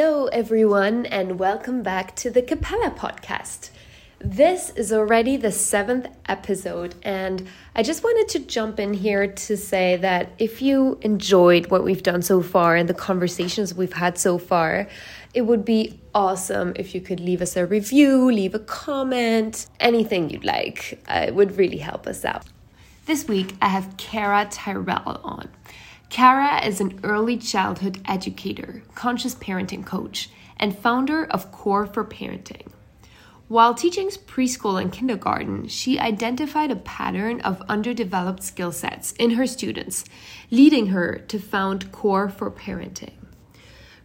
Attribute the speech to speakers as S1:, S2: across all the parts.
S1: Hello, everyone, and welcome back to the Cappella podcast. This is already the seventh episode, and I just wanted to jump in here to say that if you enjoyed what we've done so far and the conversations we've had so far, it would be awesome if you could leave us a review, leave a comment, anything you'd like. Uh, it would really help us out. This week, I have Cara Tyrrell on. Cara is an early childhood educator, conscious parenting coach, and founder of Core4Parenting. While teaching preschool and kindergarten, she identified a pattern of underdeveloped skill sets in her students, leading her to found Core4Parenting.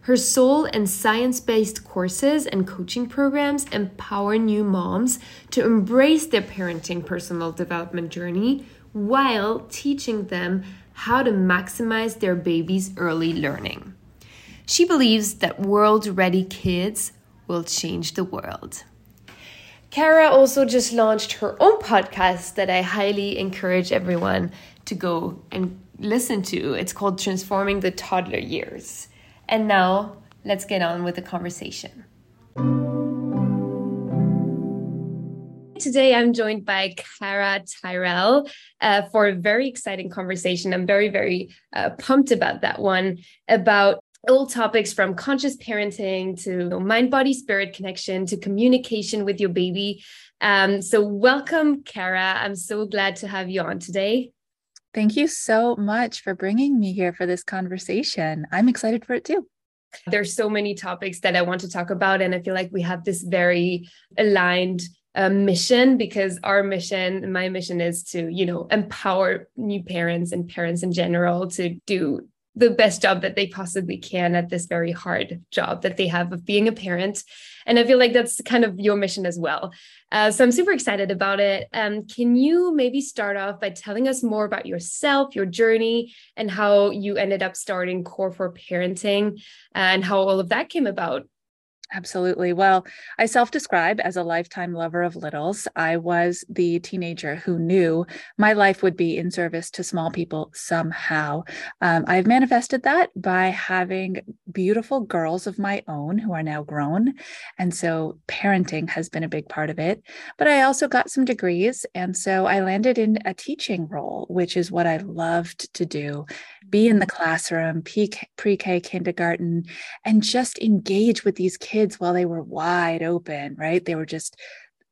S1: Her soul and science based courses and coaching programs empower new moms to embrace their parenting personal development journey while teaching them how to maximize their baby's early learning. She believes that world ready kids will change the world. Cara also just launched her own podcast that I highly encourage everyone to go and listen to. It's called Transforming the Toddler Years. And now, let's get on with the conversation. Today, I'm joined by Cara Tyrrell uh, for a very exciting conversation. I'm very, very uh, pumped about that one about all topics from conscious parenting to mind body spirit connection to communication with your baby. Um, so, welcome, Cara. I'm so glad to have you on today.
S2: Thank you so much for bringing me here for this conversation. I'm excited for it too.
S1: There's so many topics that I want to talk about, and I feel like we have this very aligned a mission because our mission my mission is to you know empower new parents and parents in general to do the best job that they possibly can at this very hard job that they have of being a parent. And i feel like that's kind of your mission as well. Uh, so i'm super excited about it. Um, can you maybe start off by telling us more about yourself your journey and how you ended up starting Core4Parenting and how all of that came about
S2: Absolutely. Well, I self describe as a lifetime lover of littles. I was the teenager who knew my life would be in service to small people somehow. Um, I've manifested that by having beautiful girls of my own who are now grown. And so parenting has been a big part of it. But I also got some degrees. And so I landed in a teaching role, which is what I loved to do be in the classroom, pre K, kindergarten, and just engage with these kids while they were wide open, right? They were just,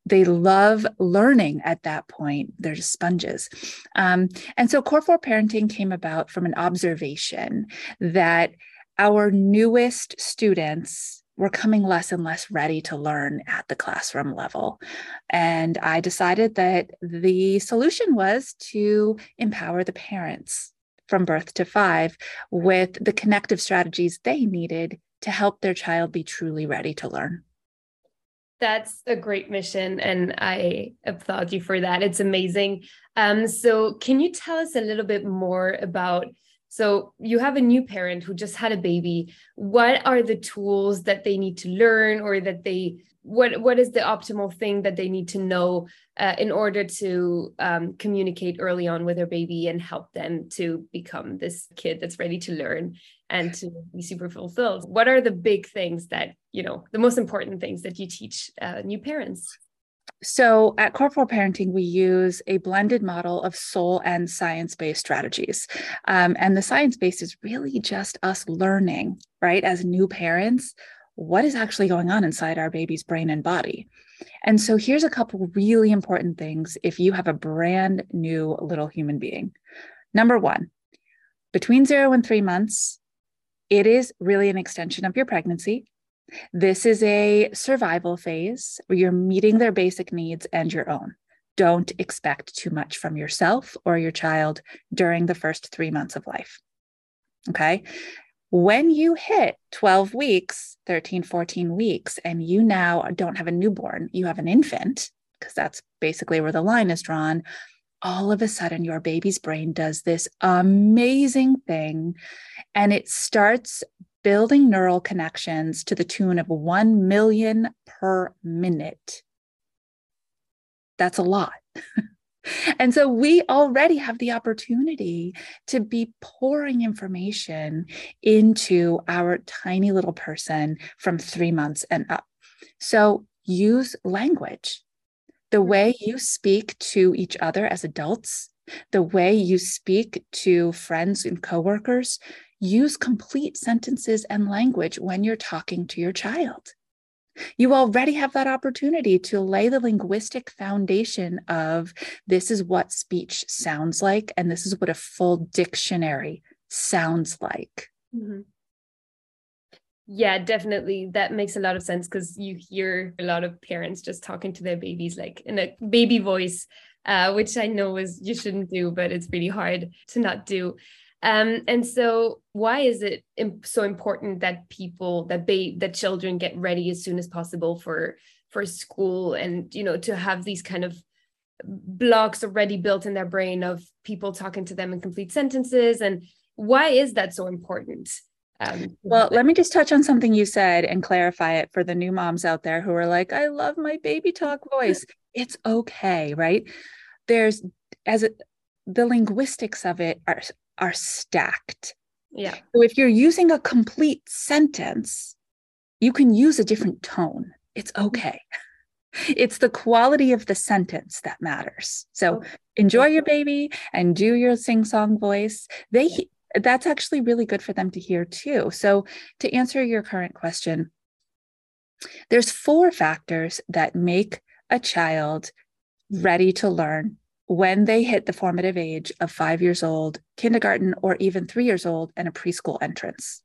S2: they love learning at that point. They're just sponges. Um, and so Core4Parenting came about from an observation that our newest students were coming less and less ready to learn at the classroom level. And I decided that the solution was to empower the parents from birth to five with the connective strategies they needed to help their child be truly ready to learn.
S1: That's a great mission, and I applaud you for that. It's amazing. Um, so, can you tell us a little bit more about? So, you have a new parent who just had a baby. What are the tools that they need to learn, or that they what what is the optimal thing that they need to know uh, in order to um, communicate early on with their baby and help them to become this kid that's ready to learn and to be super fulfilled what are the big things that you know the most important things that you teach uh, new parents
S2: so at Core4Parenting, we use a blended model of soul and science based strategies. Um, and the science based is really just us learning, right, as new parents, what is actually going on inside our baby's brain and body. And so here's a couple really important things if you have a brand new little human being. Number one, between zero and three months, it is really an extension of your pregnancy. This is a survival phase where you're meeting their basic needs and your own. Don't expect too much from yourself or your child during the first three months of life. Okay. When you hit 12 weeks, 13, 14 weeks, and you now don't have a newborn, you have an infant, because that's basically where the line is drawn, all of a sudden your baby's brain does this amazing thing and it starts building neural connections to the tune of 1 million per minute. That's a lot. And so we already have the opportunity to be pouring information into our tiny little person from three months and up. So use language. The mm-hmm. way you speak to each other as adults, the way you speak to friends and coworkers, use complete sentences and language when you're talking to your child. You already have that opportunity to lay the linguistic foundation of this is what speech sounds like, and this is what a full dictionary sounds like. Mm-hmm.
S1: Yeah, definitely. That makes a lot of sense because you hear a lot of parents just talking to their babies like in a baby voice, uh, which I know is you shouldn't do, but it's really hard to not do. Um, and so, why is it so important that people, that ba- that children get ready as soon as possible for for school, and you know, to have these kind of blocks already built in their brain of people talking to them in complete sentences, and why is that so important?
S2: Um, well, let me just touch on something you said and clarify it for the new moms out there who are like, I love my baby talk voice. it's okay, right? There's as it, the linguistics of it are are stacked.
S1: Yeah.
S2: So if you're using a complete sentence, you can use a different tone. It's mm-hmm. okay. It's the quality of the sentence that matters. So enjoy your baby and do your sing song voice. They that's actually really good for them to hear too. So to answer your current question, there's four factors that make a child ready to learn when they hit the formative age of five years old, kindergarten, or even three years old, and a preschool entrance.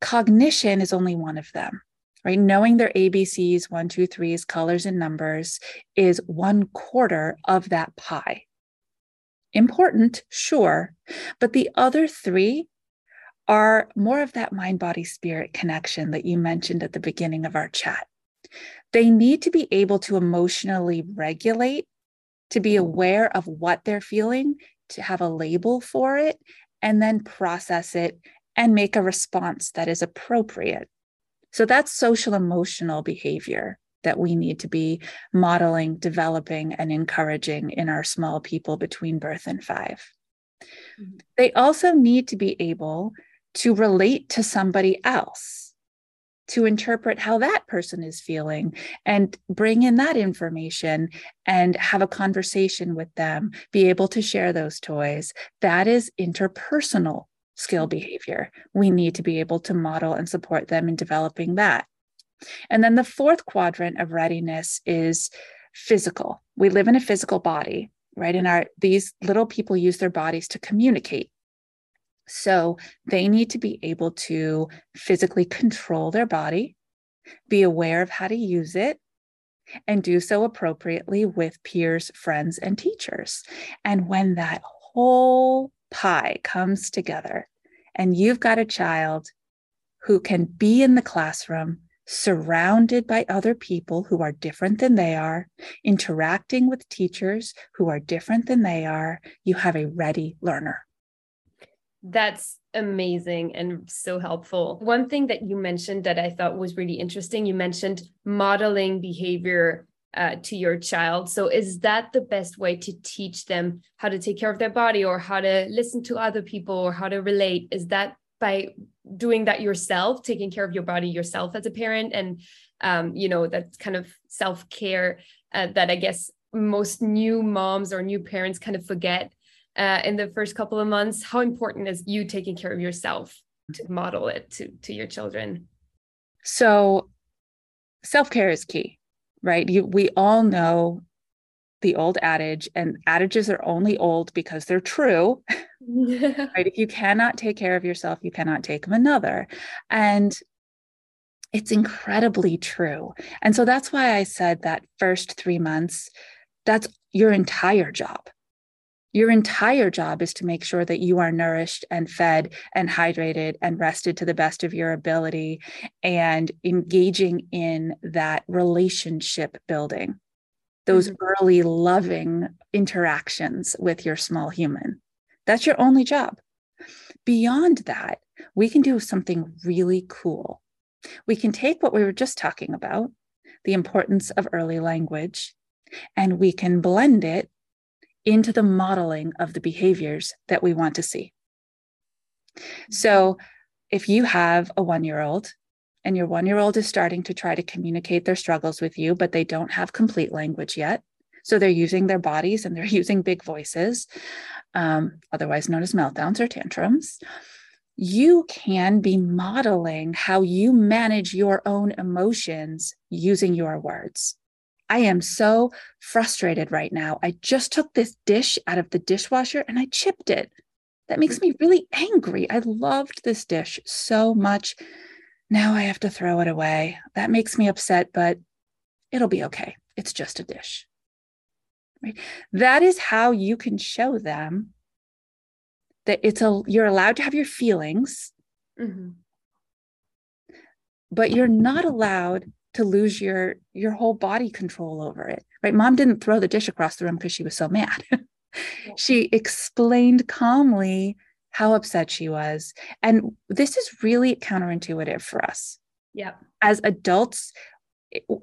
S2: Cognition is only one of them, right? Knowing their ABCs, one, two, threes, colors, and numbers is one quarter of that pie. Important, sure, but the other three are more of that mind body spirit connection that you mentioned at the beginning of our chat. They need to be able to emotionally regulate to be aware of what they're feeling, to have a label for it, and then process it and make a response that is appropriate. So that's social emotional behavior that we need to be modeling, developing, and encouraging in our small people between birth and 5 mm-hmm. They also need to be able to relate to somebody else to interpret how that person is feeling and bring in that information and have a conversation with them, be able to share those toys. That is interpersonal skill mm-hmm. behavior. We need to be able to model and support them in developing that. And then the fourth quadrant of readiness is physical. We live in a physical body, right? And our these little people use their bodies to communicate so they need to be able to physically control their body, be aware of how to use it, and do so appropriately with peers, friends, and teachers. And when that whole pie comes together, and you've got a child who can be in the classroom surrounded by other people who are different than they are, interacting with teachers who are different than they are, you have a ready learner.
S1: That's amazing and so helpful. One thing that you mentioned that I thought was really interesting, you mentioned modeling behavior uh, to your child. So, is that the best way to teach them how to take care of their body or how to listen to other people or how to relate? Is that by doing that yourself, taking care of your body yourself as a parent? And, um, you know, that kind of self care uh, that I guess most new moms or new parents kind of forget uh, in the first couple of months how important is you taking care of yourself to model it to to your children?
S2: So self-care is key right? You, we all know the old adage and adages are only old because they're true. Right? If you cannot take care of yourself you cannot take of another. And it's incredibly true. And so that's why i said that first 3 months that's your entire job your entire job is to make sure that you are nourished and fed and hydrated and rested to the best of your ability and engaging in that relationship building, those mm-hmm. early loving interactions with your small human. That's your only job. Beyond that, we can do something really cool. We can take what we were just talking about, the importance of early language, and we can blend it into the modeling of the behaviors that we want to see. So, if you have a one year old and your one year old is starting to try to communicate their struggles with you, but they don't have complete language yet. So they're using their bodies and they're using big voices, um, otherwise known as meltdowns or tantrums. You can be modeling how you manage your own emotions using your words. I am so frustrated right now. I just took this dish out of the dishwasher and I chipped it. That makes me really angry. I loved this dish so much. Now I have to throw it away. That makes me upset, but it'll be okay. It's just a dish. Right? That is how you can show them that it's a you're allowed to have your feelings. Mm-hmm. But you're not allowed to lose your your whole body control over it. Right? Mom didn't throw the dish across the room because she was so mad. she explained calmly how upset she was. And this is really counterintuitive for us.
S1: Yeah.
S2: As adults,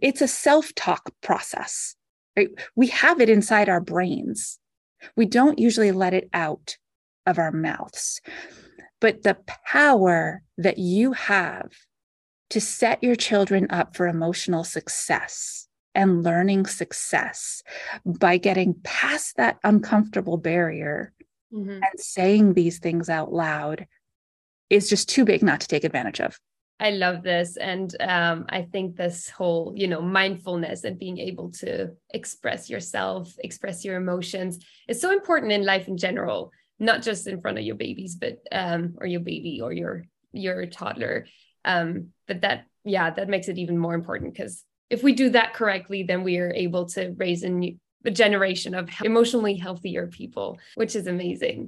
S2: it's a self talk process, right? We have it inside our brains. We don't usually let it out of our mouths. But the power that you have to set your children up for emotional success and learning success by getting past that uncomfortable barrier mm-hmm. and saying these things out loud is just too big not to take advantage of.
S1: I love this. And um, I think this whole, you know, mindfulness and being able to express yourself, express your emotions is so important in life in general, not just in front of your babies, but um, or your baby or your your toddler. Um, but that, yeah, that makes it even more important because if we do that correctly, then we are able to raise a new a generation of emotionally healthier people, which is amazing.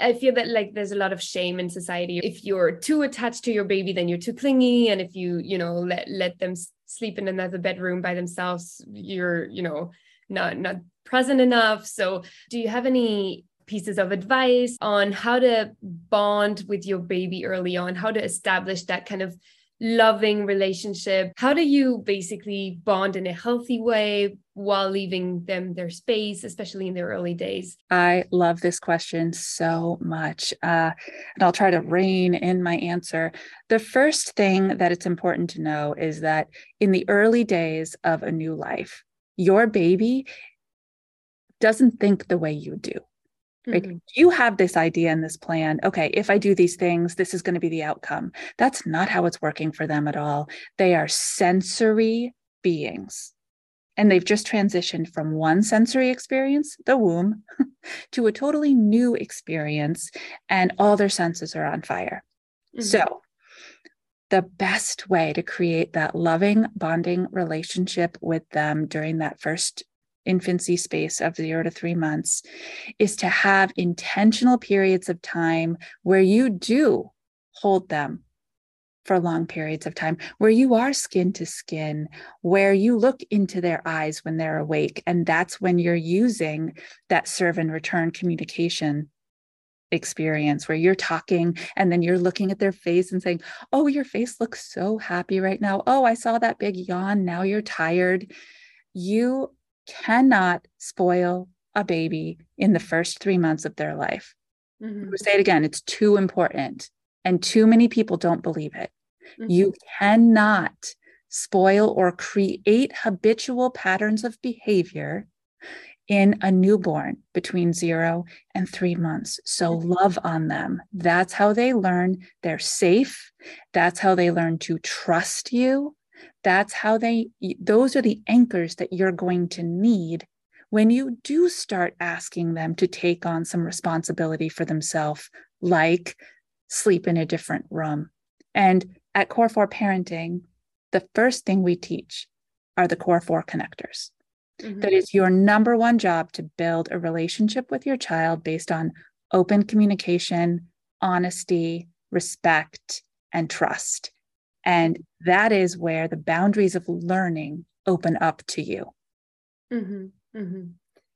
S1: I feel that like there's a lot of shame in society. If you're too attached to your baby, then you're too clingy. And if you, you know, let let them sleep in another bedroom by themselves, you're, you know, not not present enough. So do you have any pieces of advice on how to bond with your baby early on, how to establish that kind of loving relationship? How do you basically bond in a healthy way while leaving them their space, especially in their early days?
S2: I love this question so much. Uh, and I'll try to rein in my answer. The first thing that it's important to know is that in the early days of a new life, your baby doesn't think the way you do right mm-hmm. you have this idea and this plan. Okay if i do these things this is going to be the outcome. That's not how it's working for them at all. They are sensory beings. And they've just transitioned from one sensory experience the womb to a totally new experience and all their senses are on fire. Mm-hmm. so the best way to create that loving bonding relationship with them during that first infancy space of zero to three months is to have intentional periods of time where you do hold them for long periods of time, where you are skin to skin, where you look into their eyes when they're awake. And that's when you're using that serve and return communication experience where you're talking and then you're looking at their face and saying, Oh, your face looks so happy right now. Oh, I saw that big yawn. Now you're tired. You cannot spoil a baby in the first three months of their life. Mm-hmm. say it again, it's too important. And too many people don't believe it. Mm-hmm. You cannot spoil or create habitual patterns of behavior in a newborn between zero and three months. So mm-hmm. love on them. That's how they learn they're safe. That's how they learn to trust you that's how they those are the anchors that you're going to need when you do start asking them to take on some responsibility for themselves like sleep in a different room. And at Core4Parenting the first thing we teach are the core 4 connectors. Mm-hmm. that is your number one job to build a relationship with your child based on open communication honesty respect and trust and that is where the boundaries of learning open up to you.
S1: Mm-hmm, mm-hmm.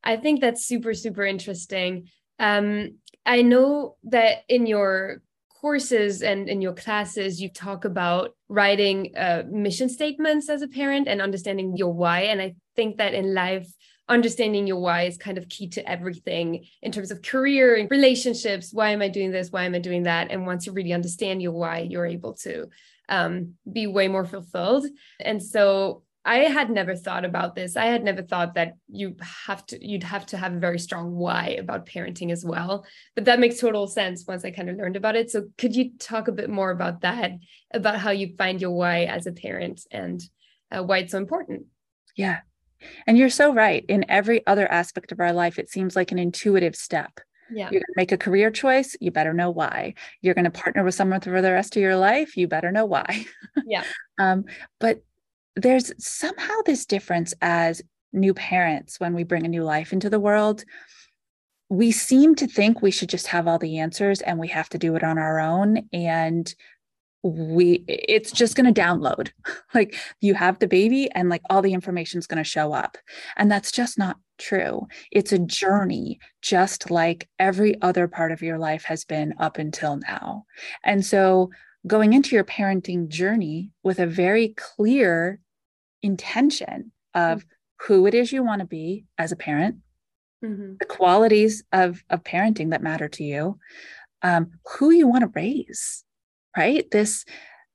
S1: I think that's super, super interesting. Um, I know that in your courses and in your classes, you talk about writing uh, mission statements as a parent and understanding your why. And I think that in life, understanding your why is kind of key to everything in terms of career and relationships. Why am I doing this? Why am I doing that? And once you really understand your why, you're able to um, be way more fulfilled. And so I had never thought about this. I had never thought that you have to you'd have to have a very strong why about parenting as well. But that makes total sense once I kind of learned about it. So could you talk a bit more about that, about how you find your why as a parent and uh, why it's so important?
S2: Yeah. And you're so right. In every other aspect of our life, it seems like an intuitive step.
S1: Yeah.
S2: You're going to make a career choice, you better know why. You're going to partner with someone for the rest of your life, you better know why.
S1: Yeah.
S2: um, but there's somehow this difference as new parents when we bring a new life into the world. We seem to think we should just have all the answers and we have to do it on our own. And we it's just going to download. Like you have the baby and like all the information is going to show up. And that's just not true. It's a journey just like every other part of your life has been up until now. And so going into your parenting journey with a very clear intention of mm-hmm. who it is you want to be as a parent, mm-hmm. the qualities of, of parenting that matter to you, um, who you want to raise, right? This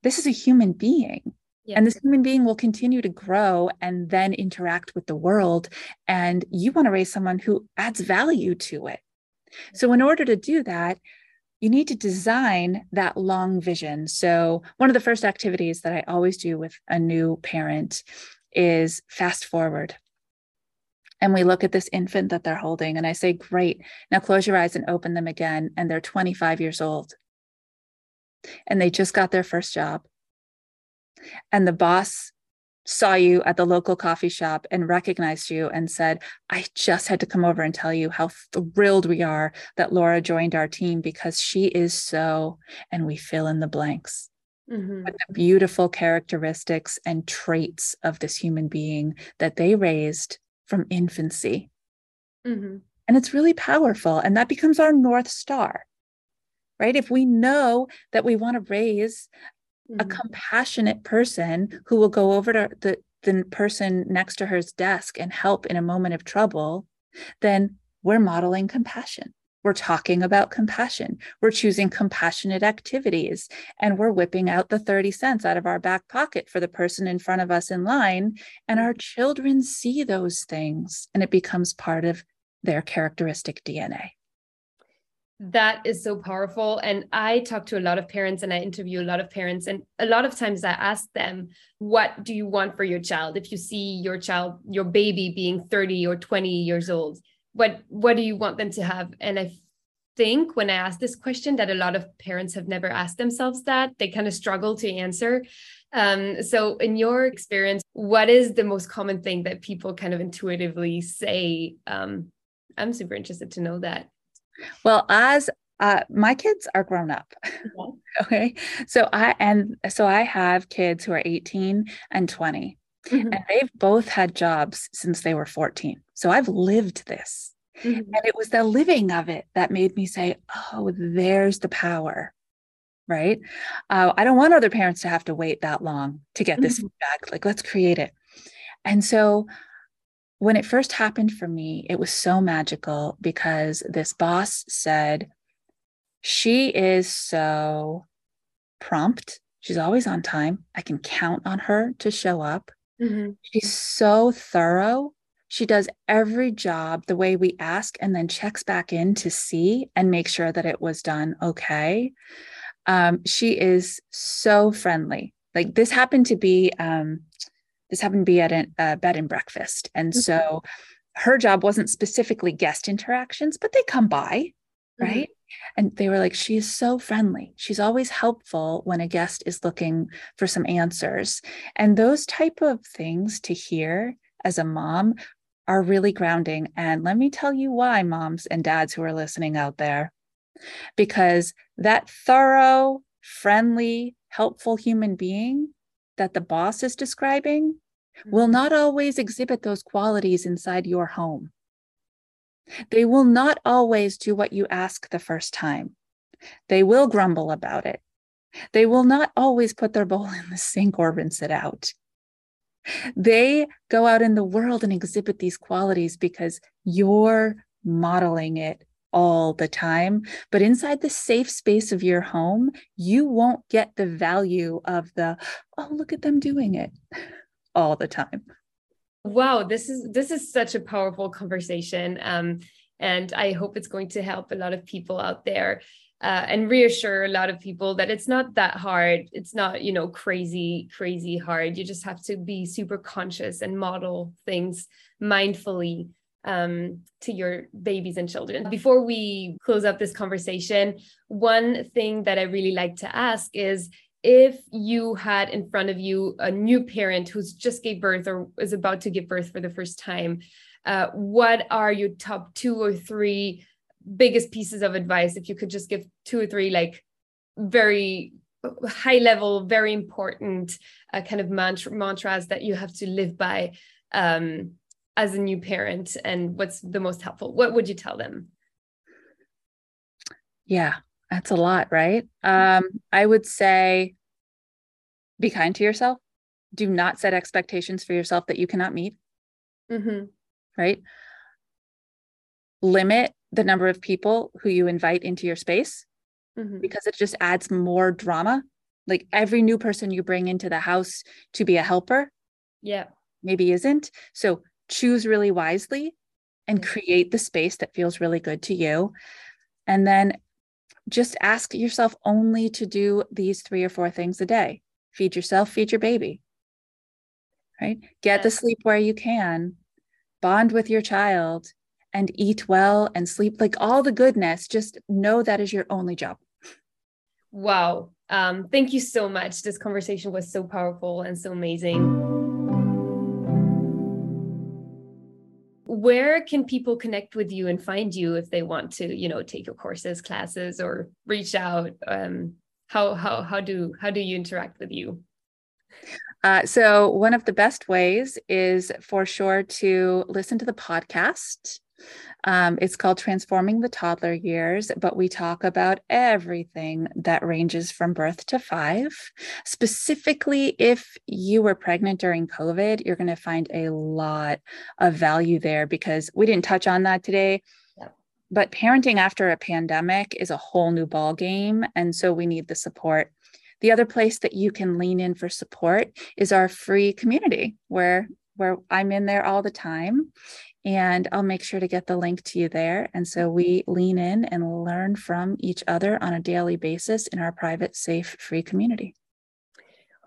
S2: this is a human being. And this human being will continue to grow and then interact with the world. And you want to raise someone who adds value to it. So, in order to do that, you need to design that long vision. So, one of the first activities that I always do with a new parent is fast forward. And we look at this infant that they're holding, and I say, Great, now close your eyes and open them again. And they're 25 years old. And they just got their first job. And the boss saw you at the local coffee shop and recognized you and said, I just had to come over and tell you how thrilled we are that Laura joined our team because she is so, and we fill in the blanks. Mm-hmm. With the beautiful characteristics and traits of this human being that they raised from infancy. Mm-hmm. And it's really powerful. And that becomes our North Star, right? If we know that we want to raise mm-hmm. a compassionate person who will go over to the, the person next to her's desk and help in a moment of trouble, then we're modeling compassion. We're talking about compassion. We're choosing compassionate activities and we're whipping out the 30 cents out of our back pocket for the person in front of us in line. And our children see those things and it becomes part of their characteristic DNA
S1: that is so powerful. And i talk to a lot of parents and i interview a lot of parents. And a lot of times i ask them what do you want for your child? If you see your child your baby being 30 or 20 years old what what do you want them to have? And i think when i ask this question that a lot of parents have never asked themselves that they kind of struggle to answer. Um, so in your experience what is the most common thing that people kind of intuitively say? Um, i'm super interested to know that
S2: well, as uh, my kids are grown up. okay. So I, and so I have kids who are 18 and 20, mm-hmm. and they've both had jobs since they were 14. So I've lived this. Mm-hmm. And it was the living of it that made me say, oh, there's the power. Right. Uh, I don't want other parents to have to wait that long to get this mm-hmm. feedback. Like, let's create it. And so when it first happened for me, it was so magical because this boss said, She is so prompt. She's always on time. I can count on her to show up. Mm-hmm. She's so thorough. She does every job the way we ask and then checks back in to see and make sure that it was done okay. Um, she is so friendly. Like this happened to be um, this happened to be at a, a bed and breakfast. And mm-hmm. so her job wasn't specifically guest interactions, but they come by, mm-hmm. right? And they were like, she is so friendly. She's always helpful when a guest is looking for some answers. And those type of things to hear as a mom are really grounding. And let me tell you why, moms and dads who are listening out there, because that thorough, friendly, helpful human being that the boss is describing will mm-hmm. not always exhibit those qualities inside your home. They will not always do what you ask the first time. They will grumble about it. They will not always put their bowl in the sink or rinse it out. They go out in the world and exhibit these qualities because you're modeling it all the time. But inside the safe space of your home, you won't get the value of the, oh, look at them doing it all the time.
S1: Wow, this is this is such a powerful conversation. Um, and I hope it's going to help a lot of people out there uh, and reassure a lot of people that it's not that hard. It's not, you know, crazy, crazy hard. You just have to be super conscious and model things mindfully um, to your babies and children. Before we close up this conversation, one thing that I really like to ask is if you had in front of you a new parent who's just gave birth or is about to give birth for the first time, uh, what are your top two or three biggest pieces of advice if you could just give two or three like very high level very important uh, kind of mantra, mantras that you have to live by um, as a new parent and what's the most helpful what would you tell them
S2: yeah that's a lot right um, i would say be kind to yourself do not set expectations for yourself that you cannot meet mm-hmm. right limit the number of people who you invite into your space mm-hmm. because it just adds more drama. Like every new person you bring into the house to be a helper,
S1: yeah,
S2: maybe isn't. So choose really wisely and create the space that feels really good to you. And then just ask yourself only to do these three or four things a day. Feed yourself, feed your baby, right? Get the sleep where you can, bond with your child, and eat well and sleep. Like all the goodness just know that is your only job.
S1: Wow. Um, thank you so much. This conversation was so powerful and so amazing where can people connect with you and find you if they want to you know take your courses classes or reach out? Um, how how how do how do you interact with you?
S2: Uh, so one of the best ways is for sure to listen to the podcast um, it's called Transforming the Toddler Years, but we talk about everything that ranges from birth to five. Specifically, if you were pregnant during COVID, you're going to find a lot of value there because we didn't touch on that today. But parenting after a pandemic is a whole new ball game, and so we need the support. The other place that you can lean in for support is our free community where where I'm in there all the time and I'll make sure to get the link to you there. And so we lean in and learn from each other on a daily basis in our private, safe, free community.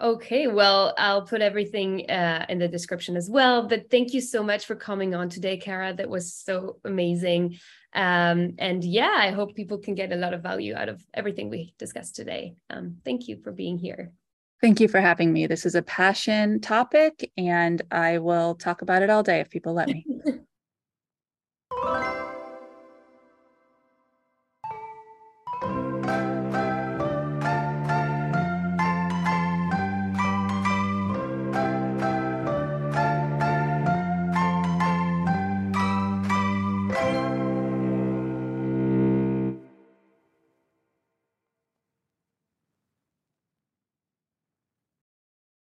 S1: Okay, well, I'll put everything uh, in the description as well. But thank you so much for coming on today, Cara. That was so amazing. Um, and yeah, I hope people can get a lot of value out of everything we discussed today. Um, thank you for being here.
S2: Thank you for having me. This is a passion topic, and I will talk about it all day if people let me. you